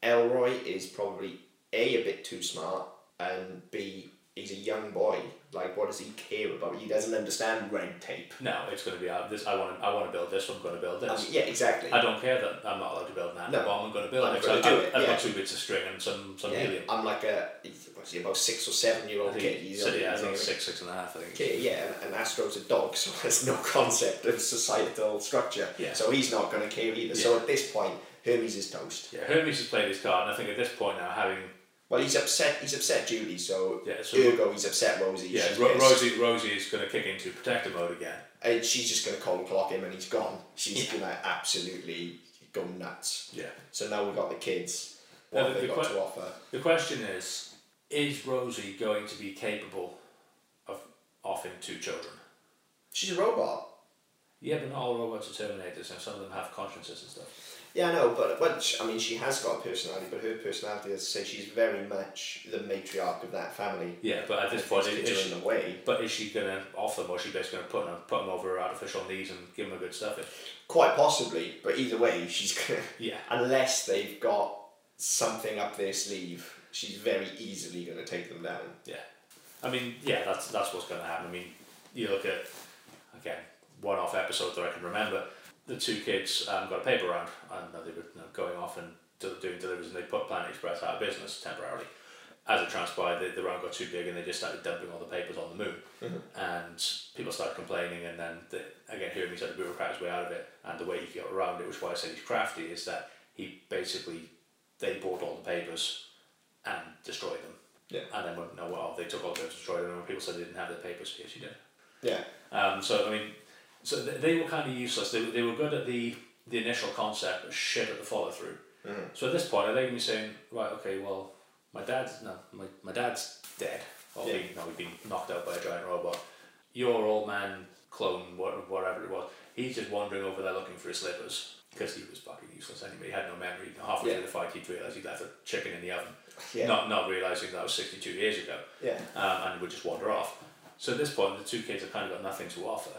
Speaker 1: Elroy is probably a a bit too smart and b he's a young boy. Like what does he care about? He doesn't understand red tape.
Speaker 2: No, it's going to be out. This I want. To, I want to build this. I'm going to build this.
Speaker 1: I yeah, exactly.
Speaker 2: I don't care that I'm not allowed to build that.
Speaker 1: No.
Speaker 2: bomb. I'm going to build
Speaker 1: I'm
Speaker 2: it.
Speaker 1: gonna do
Speaker 2: I,
Speaker 1: it,
Speaker 2: I've
Speaker 1: yeah.
Speaker 2: got two bits of string and some some
Speaker 1: Yeah,
Speaker 2: helium.
Speaker 1: I'm like a what's he, about six or seven year old kid.
Speaker 2: he
Speaker 1: He's only-
Speaker 2: yeah, I think six, six and a half. I think.
Speaker 1: Yeah, and, and Astro's a dog, [LAUGHS] so there's no concept of societal structure.
Speaker 2: Yeah.
Speaker 1: So he's not going to care either. So at this point, Hermes is toast.
Speaker 2: Yeah, Hermes has played his card, and I think at this point now, having
Speaker 1: Well, he's upset. He's upset Judy. So,
Speaker 2: Yeah, so-
Speaker 1: ergo, he's upset Rosie.
Speaker 2: yeah, Ro- Rosie Rosie is going to kick into protector mode again.
Speaker 1: and she's just going to cold clock him, and he's gone. She's
Speaker 2: Yeah.
Speaker 1: going to absolutely go nuts.
Speaker 2: Yeah.
Speaker 1: So now we've got the kids. What
Speaker 2: Now,
Speaker 1: have
Speaker 2: the-
Speaker 1: they
Speaker 2: the
Speaker 1: got
Speaker 2: que-
Speaker 1: to offer?
Speaker 2: The question is, is Rosie going to be capable of offing two children?
Speaker 1: She's a robot.
Speaker 2: Yeah, but not all robots are Terminators, and some of them have consciences and stuff.
Speaker 1: Yeah, I know, but but I mean, she has got a personality, but her personality, as I say, she's very much the matriarch of that family.
Speaker 2: Yeah, but at this point, is, is she,
Speaker 1: in the way.
Speaker 2: but is she going to off them, or is she basically going to put them put them over her artificial knees and give them a good stuffing?
Speaker 1: Quite possibly, but either way, she's gonna.
Speaker 2: Yeah.
Speaker 1: Unless they've got something up their sleeve, she's very easily gonna take them down.
Speaker 2: Yeah, I mean, yeah, that's that's what's going to happen. I mean, you look at again one-off episode that I can remember. The two kids um, got a paper round, and they were you know, going off and do, doing deliveries, and they put Planet Express out of business temporarily. As it transpired, the, the round got too big, and they just started dumping all the papers on the moon, and people started complaining. And then the, again, Hermes had to bureaucrat his way out of it, and the way he got around it, which is why I say he's crafty, is that he basically they bought all the papers and destroyed them.
Speaker 1: Yeah.
Speaker 2: And then when no, well, they took all the papers, destroyed them, and when people said they didn't have the papers, yes, you did.
Speaker 1: Yeah.
Speaker 2: Um, so I mean, so th- they were kind of useless. They, were- they were good at the the initial concept, but shit at the follow through. So at this point, are they going to be saying, right, okay, well, my dad's no, my, my dad's dead, or
Speaker 1: Yeah.
Speaker 2: he, no, he's been knocked out by a giant robot. Your old man clone, whatever it was, he's just wandering over there looking for his slippers because he was fucking useless anyway. He had no memory. Halfway
Speaker 1: Yeah.
Speaker 2: through the fight, he'd realised he'd left a chicken in the oven,
Speaker 1: Yeah.
Speaker 2: not not realising that was sixty two years ago
Speaker 1: Yeah.
Speaker 2: um, and would just wander off. So at this point, the two kids have kind of got nothing to offer.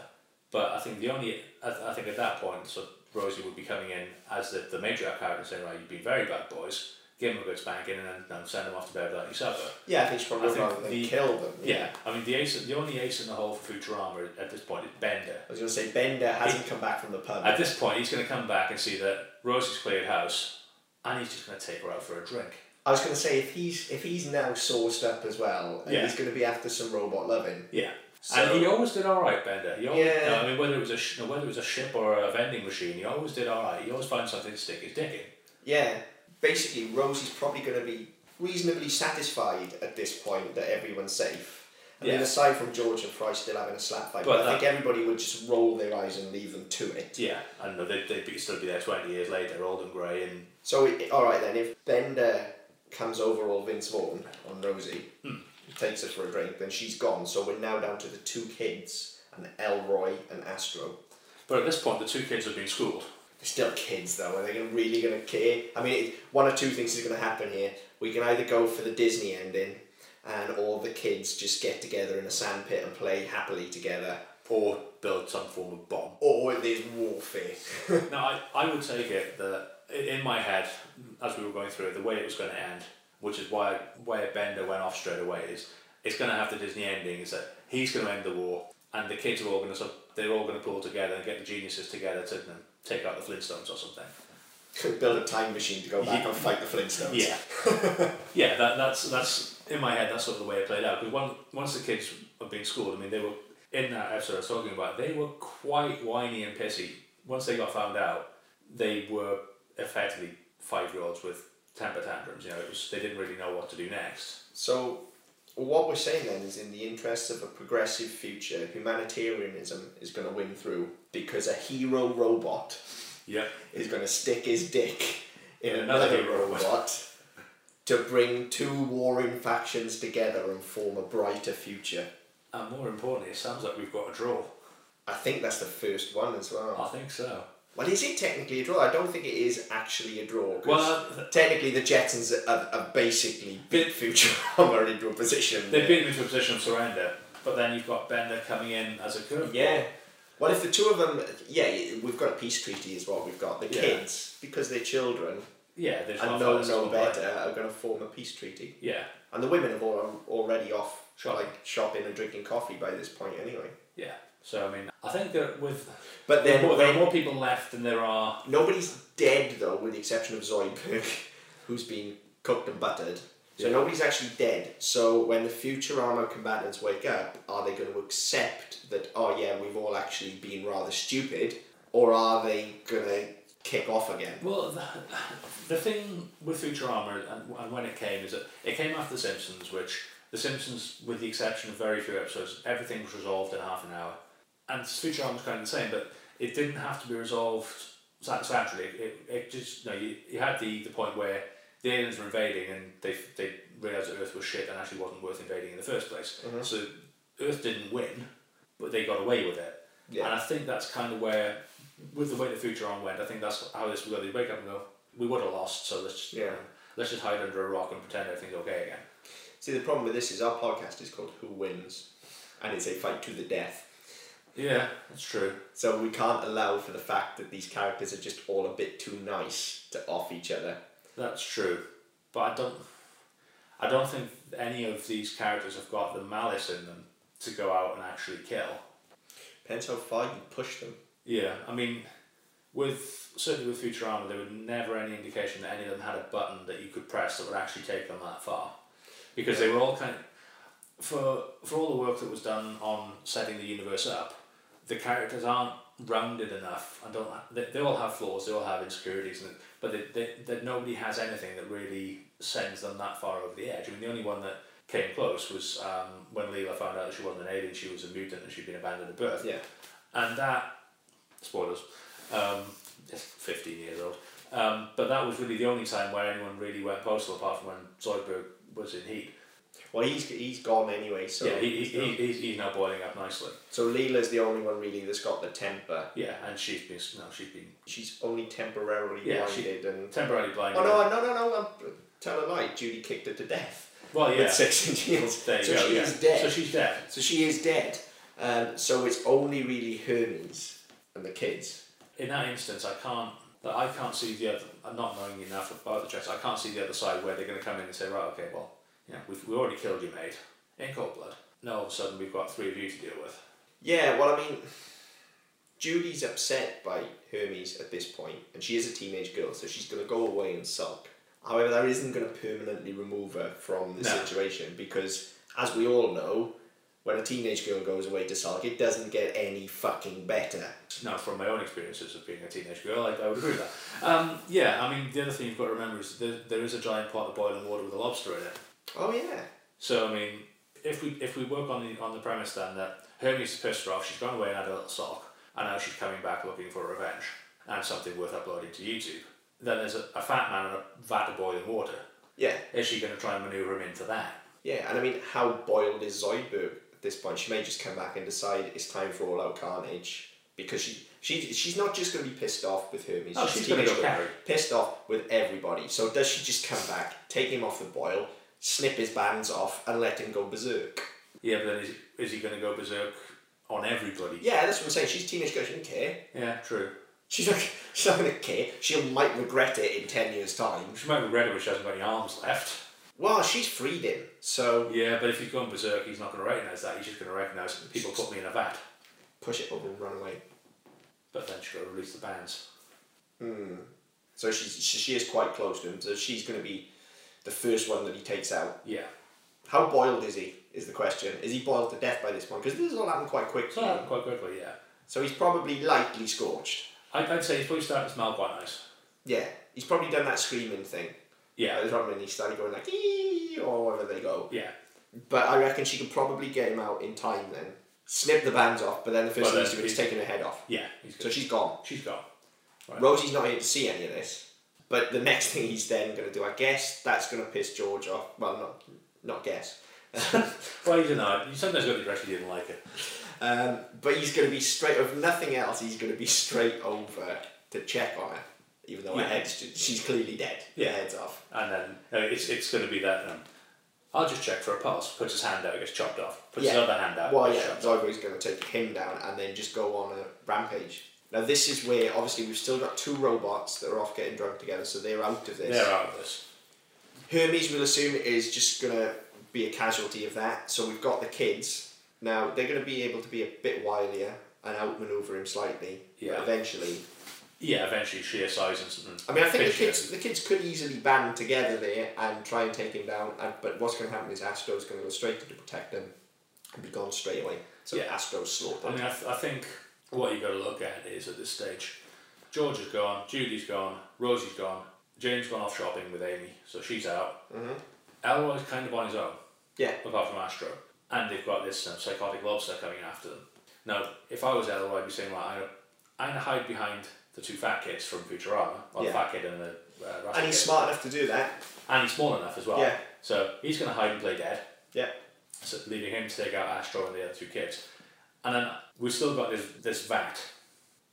Speaker 2: But I think the only, I, th- I think at that point, so Rosie would be coming in as the, the matriarch character saying, right, you've been very bad boys, give them a good spanking and then, send them off to bed without any supper.
Speaker 1: Yeah, I think she probably
Speaker 2: I
Speaker 1: would
Speaker 2: think
Speaker 1: rather than
Speaker 2: the-
Speaker 1: kill them.
Speaker 2: Yeah, I mean, the ace, the only ace in the hole for Futurama at this point is Bender.
Speaker 1: I was going to say, Bender hasn't come back from the pub.
Speaker 2: At this point, he's going to come back and see that Rosie's cleared house and he's just going to take her out for a drink.
Speaker 1: I was going to say, if he's if he's now sourced up as well, and
Speaker 2: Yeah.
Speaker 1: he's going to be after some robot loving.
Speaker 2: Yeah.
Speaker 1: So-
Speaker 2: and he always did all right, Bender. He always,
Speaker 1: Yeah.
Speaker 2: no, I mean, whether it was a sh- no, whether it was a ship or a vending machine, he always did all right. He always found something to stick his dick in.
Speaker 1: Yeah, basically, Rosie's probably going to be reasonably satisfied at this point that everyone's safe. I mean,
Speaker 2: Yeah.
Speaker 1: aside from George and Fry still having a slap fight,
Speaker 2: But
Speaker 1: but I think everybody would just roll their eyes and leave them to it.
Speaker 2: Yeah, and they'd, they'd be, still be there twenty years later, old and grey, and
Speaker 1: So, it, all right then, if Bender comes over all Vince Vaughn on Rosie,
Speaker 2: Hmm.
Speaker 1: Takes her for a drink, then she's gone. So we're now down to the two kids, and Elroy and Astro.
Speaker 2: but at this point, the two kids have been schooled.
Speaker 1: They're still kids though. Are they gonna, really going to care? I mean, it, one or two things is going to happen here. We can either go for the Disney ending, and all the kids just get together in a sandpit and play happily together,
Speaker 2: Or build some form of bomb.
Speaker 1: or there's warfare. [LAUGHS]
Speaker 2: now, I, I would take it that in my head, as we were going through it, the way it was going to end, which is why why Bender went off straight away, is it's going to have the Disney ending. Is that he's going to end the war, and the kids are all going to they're all going to pull together and get the geniuses together to you take out the Flintstones or something. [LAUGHS]
Speaker 1: Build a time machine to go back
Speaker 2: Yeah.
Speaker 1: and fight the Flintstones.
Speaker 2: Yeah, [LAUGHS] yeah. That, that's that's in my head. That's sort of the way it played out. Because one, once the kids were being schooled, I mean, they were in that episode I was talking about. They were quite whiny and pissy. Once they got found out, they were effectively five year olds with temper tantrums. You know, it was they didn't really know what to do next.
Speaker 1: So, what we're saying then is, in the interests of a progressive future, humanitarianism is going to win through because a hero robot
Speaker 2: Yep.
Speaker 1: is going to stick his dick in
Speaker 2: In
Speaker 1: another,
Speaker 2: another hero
Speaker 1: robot to bring two warring factions together and form a brighter future.
Speaker 2: And more importantly, it sounds like we've got a draw.
Speaker 1: I think that's the first one as well.
Speaker 2: I think so.
Speaker 1: Well, is it technically a draw? I don't think it is actually a draw.
Speaker 2: Well,
Speaker 1: technically, the Jetsons are, have basically beat Futurama into a position.
Speaker 2: they've
Speaker 1: where-
Speaker 2: beaten into a position of surrender, but then you've got Bender coming in as a curveball.
Speaker 1: Yeah. Well, if the two of them, yeah, we've got a peace treaty, is what we've got. The
Speaker 2: Yeah.
Speaker 1: kids, because they're children
Speaker 2: Yeah, there's
Speaker 1: and no
Speaker 2: will
Speaker 1: better, are going to form a peace treaty.
Speaker 2: Yeah,
Speaker 1: And the women have all already off
Speaker 2: Shopping.
Speaker 1: like shopping and drinking coffee by this point anyway.
Speaker 2: yeah. So I mean, I think that with
Speaker 1: But
Speaker 2: there,
Speaker 1: then
Speaker 2: are more, there are more people left than there are.
Speaker 1: nobody's dead though, with the exception of Zoidberg, [LAUGHS] who's been cooked and buttered. So
Speaker 2: Yeah.
Speaker 1: nobody's actually dead. So when the Futurama combatants wake up, are they going to accept that? Oh yeah, we've all actually been rather stupid, or are they going to kick off again?
Speaker 2: Well, the, the thing with Futurama and, and when it came is that it came after The Simpsons, which The Simpsons, with the exception of very few episodes, everything was resolved in half an hour. And Futurama was kind of the same, but it didn't have to be resolved satisfactorily. It, it just, you know, you, you had the, the point where the aliens were invading and they, they realised that Earth was shit and actually wasn't worth invading in the first place.
Speaker 1: Mhm.
Speaker 2: So Earth didn't win, but they got away with it.
Speaker 1: Yeah.
Speaker 2: And I think that's kind of where, with the way the Futurama went, I think that's how this go. They wake up and go, we would have lost, so let's just,
Speaker 1: Yeah.
Speaker 2: let's just hide under a rock and pretend everything's okay again.
Speaker 1: See, the problem with this is our podcast is called Who Wins, and it's a fight to the death.
Speaker 2: Yeah, that's true.
Speaker 1: So we can't allow for the fact that these characters are just all a bit too nice to off each other.
Speaker 2: That's true. But I don't, I don't think any of these characters have got the malice in them to go out and actually kill.
Speaker 1: Depends how far you push them.
Speaker 2: Yeah, I mean, with certainly with Futurama, there was never any indication that any of them had a button that you could press that would actually take them that far, because they were all kind of, for for all the work that was done on setting the universe up, the characters aren't rounded enough and don't they, they all have flaws, they all have insecurities, and but they, they, that nobody has anything that really sends them that far over the edge. I mean, the only one that came close was um, when Leela found out that she wasn't an alien, she was a mutant and she'd been abandoned at birth.
Speaker 1: Yeah.
Speaker 2: And that, spoilers, um, just 15 years old. Um, but that was really the only time where anyone really went postal apart from when Zoidberg was in heat.
Speaker 1: Well, he's he's gone anyway. So
Speaker 2: yeah, he, he, he, he's, he's now boiling up nicely.
Speaker 1: so Leela's the only one really that's got the temper.
Speaker 2: Yeah, and she's been, no, she's been
Speaker 1: She's only temporarily
Speaker 2: Yeah,
Speaker 1: blinded and.
Speaker 2: temporarily blinded.
Speaker 1: Oh no! No! No! No! I'm, tell a lie. Judy kicked her to death
Speaker 2: Well, yeah.
Speaker 1: with six inch heels. [LAUGHS]
Speaker 2: There you
Speaker 1: so
Speaker 2: go,
Speaker 1: she
Speaker 2: yeah.
Speaker 1: is dead.
Speaker 2: So she's dead.
Speaker 1: So she is dead. Um, so it's only really Hermes and the kids.
Speaker 2: In that instance, I can't. That I can't see the other. Not knowing enough about the Jets. I can't see the other side where they're going to come in and say, right, okay, well, know, we've we already killed your mate, in cold blood. Now all of a sudden we've got three of you to deal with.
Speaker 1: Yeah, well, I mean, Judy's upset by Hermes at this point, and she is a teenage girl, so she's going to go away and sulk. However, that isn't going to permanently remove her from the
Speaker 2: No.
Speaker 1: situation because, as we all know, when a teenage girl goes away to sulk, it doesn't get any fucking better.
Speaker 2: Now, from my own experiences of being a teenage girl, I, I would agree with that. Um, yeah, I mean, the other thing you've got to remember is there, there is a giant pot of boiling water with a lobster in it.
Speaker 1: Oh, yeah.
Speaker 2: So, I mean, if we if we work on the on the premise then that Hermes is pissed her off, she's gone away and had a little sock, and now she's coming back looking for revenge and something worth uploading to YouTube. Then there's a, a fat man and a vat of boiling water.
Speaker 1: Yeah.
Speaker 2: Is she going to try and maneuver him into that?
Speaker 1: Yeah, and I mean, how boiled is Zoidberg at this point? She may just come back and decide it's time for all out carnage because she, she she's not just going to be pissed off with Hermes.
Speaker 2: Oh,
Speaker 1: she's
Speaker 2: she's going to go.
Speaker 1: Pissed off with everybody. So does she just come back, take him off the boil, snip his bands off, and let him go berserk?
Speaker 2: Yeah, but then is, is he going to go berserk on everybody?
Speaker 1: Yeah, that's what I'm saying. She's a teenage girl. She doesn't care.
Speaker 2: Yeah, true.
Speaker 1: She's not. She's not going to care. She might regret it in ten years' time.
Speaker 2: She might regret it when she hasn't got any arms left.
Speaker 1: Well, she's freed him. So
Speaker 2: Yeah, but if he's gone berserk, he's not going to recognise that. He's just going to recognise people put me in a vat.
Speaker 1: push it over and run away.
Speaker 2: But then she's got to release the bands.
Speaker 1: Hmm. So she's she, she is quite close to him. So she's going to be the first one that he takes out.
Speaker 2: Yeah.
Speaker 1: How boiled is he? Is the question. Is he boiled to death by this point? Because this has all happened quite quickly.
Speaker 2: Happened quite quickly, yeah.
Speaker 1: So he's probably lightly scorched.
Speaker 2: I'd, I'd say he's probably starting to smell quite nice.
Speaker 1: Yeah. He's probably done that screaming thing.
Speaker 2: Yeah.
Speaker 1: There's one when he started going like ee or wherever they go.
Speaker 2: Yeah.
Speaker 1: But I reckon she could probably get him out in time then. Snip the bands off, but then the first
Speaker 2: Well,
Speaker 1: thing he's
Speaker 2: then
Speaker 1: doing is taking her head off.
Speaker 2: Yeah.
Speaker 1: So she's gone.
Speaker 2: she's gone. Right.
Speaker 1: Rosie's not here to see any of this. But the next thing he's then going to do, I guess, that's going to piss George off. Well, not not guess. [LAUGHS]
Speaker 2: Well, you don't know. You sometimes got the impression he didn't like it.
Speaker 1: Um, but he's going to be straight, if nothing else, he's going to be straight over to check on her, even though
Speaker 2: Yeah.
Speaker 1: her head's just, she's clearly dead.
Speaker 2: Yeah.
Speaker 1: Her head's off.
Speaker 2: And then uh, it's, it's going to be that. Um, I'll just check for a pulse. Puts his hand out, gets chopped off. Puts his
Speaker 1: Yeah.
Speaker 2: other hand out.
Speaker 1: Well, yeah,
Speaker 2: off.
Speaker 1: Going to take him down and then just go on a rampage. Now, this is where obviously we've still got two robots that are off getting drunk together, so they're out of this.
Speaker 2: They're out of this.
Speaker 1: Hermes, we'll assume, is just going to be a casualty of that. So we've got the kids. Now, they're going to be able to be a bit wilier and outmaneuver him slightly.
Speaker 2: Yeah.
Speaker 1: eventually.
Speaker 2: Yeah, eventually sheer size and something.
Speaker 1: I mean, I think the kids, the kids could easily band together there and try and take him down. And, but what's going to happen is Astro's going to go straight to protect him and be gone straight away. So
Speaker 2: Yeah.
Speaker 1: Astro's slaughtered.
Speaker 2: I mean, I, th- I think what you've got to look at is at this stage, George is gone, Judy's gone, Rosie's gone, Jane's gone off shopping with Amy, so she's out.
Speaker 1: Mhm.
Speaker 2: Elroy's kind of on his own,
Speaker 1: Yeah.
Speaker 2: apart from Astro. And they've got this um, psychotic lobster coming after them. Now, if I was Elroy, I'd be saying, well, I'm going to hide behind the two fat kids from Futurama, or
Speaker 1: Yeah.
Speaker 2: the fat kid and the uh,
Speaker 1: And he's
Speaker 2: kid.
Speaker 1: smart enough to do that.
Speaker 2: And he's small enough as well.
Speaker 1: Yeah.
Speaker 2: So he's going to hide and play dead.
Speaker 1: Yeah.
Speaker 2: So leaving him to take out Astro and the other two kids. And then we've still got this this vat.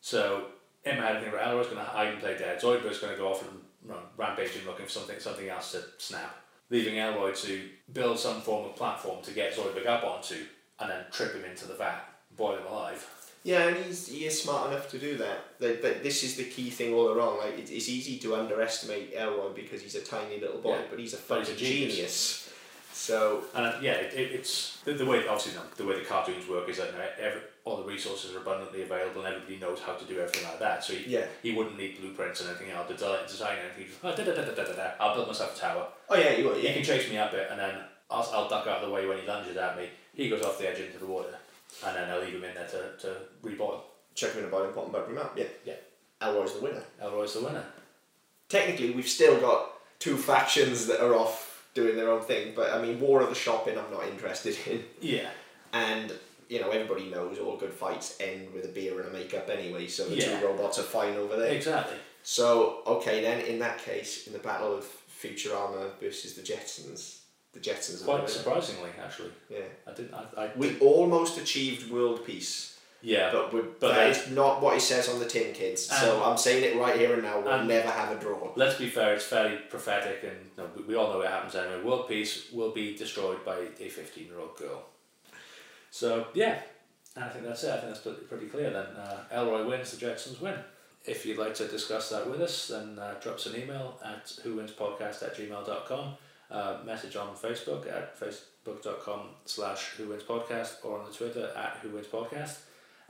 Speaker 2: So Emma had to think about Elroy's going to hide and play dead. Zoidberg's going to go off and run rampaging looking for something something else to snap. Leaving Elroy to build some form of platform to get Zoidberg up onto and then trip him into the vat, boil him alive.
Speaker 1: Yeah, and he's he is smart enough to do that. But, but this is the key thing all along. Like it, it's easy to underestimate Elroy because he's a tiny little boy,
Speaker 2: Yeah.
Speaker 1: but he's a fucking
Speaker 2: genius.
Speaker 1: genius. So
Speaker 2: And uh, yeah, it, it, it's the, the way obviously the way the cartoons work is that you know, every, all the resources are abundantly available and everybody knows how to do everything like that. So he,
Speaker 1: Yeah.
Speaker 2: he wouldn't need blueprints and anything else to design, design anything. Just, oh, da, da, da, da, da, da, I'll build myself a tower.
Speaker 1: oh yeah, you will.
Speaker 2: He can chase me up it and then I'll, I'll duck out of the way when he lunges at me. He goes off the edge into the water and then I'll leave him in there to, to reboil.
Speaker 1: chuck him in a boiling pot and butter him up. Yeah,
Speaker 2: Yeah.
Speaker 1: Elroy's the winner.
Speaker 2: Elroy's the winner.
Speaker 1: Technically, we've still got two factions that are off doing their own thing. But I mean, War of the Shopping, I'm not interested [LAUGHS] in.
Speaker 2: Yeah.
Speaker 1: And you know, everybody knows all good fights end with a beer and a makeup anyway. So the
Speaker 2: Yeah.
Speaker 1: two robots are fine over there.
Speaker 2: Exactly.
Speaker 1: So okay, then in that case, in the battle of Futurama versus the Jetsons, the Jetsons.
Speaker 2: Quite surprisingly, actually.
Speaker 1: Yeah.
Speaker 2: I didn't. I, I
Speaker 1: We almost achieved world peace,
Speaker 2: yeah.
Speaker 1: but we
Speaker 2: But
Speaker 1: that is not what he says on the tin kids. so I'm saying it right here and now. We'll
Speaker 2: and-
Speaker 1: never have a draw.
Speaker 2: Let's be fair, it's fairly prophetic, and no, we, we all know what happens anyway. World peace will be destroyed by a 15 year old girl. So, yeah, I think that's it. I think that's pretty, pretty clear then. Uh, Elroy wins, the Jetsons win. If you'd like to discuss that with us, then uh, drop us an email at whowinspodcast at gmail.com. Uh, message on Facebook at facebook.com slash whowinspodcast or on the Twitter at whowinspodcast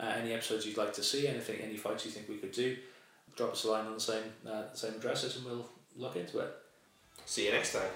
Speaker 2: uh, any episodes you'd like to see, anything, any fights you think we could do, drop us a line on the same uh, same addresses, and we'll look into it.
Speaker 1: See you next time.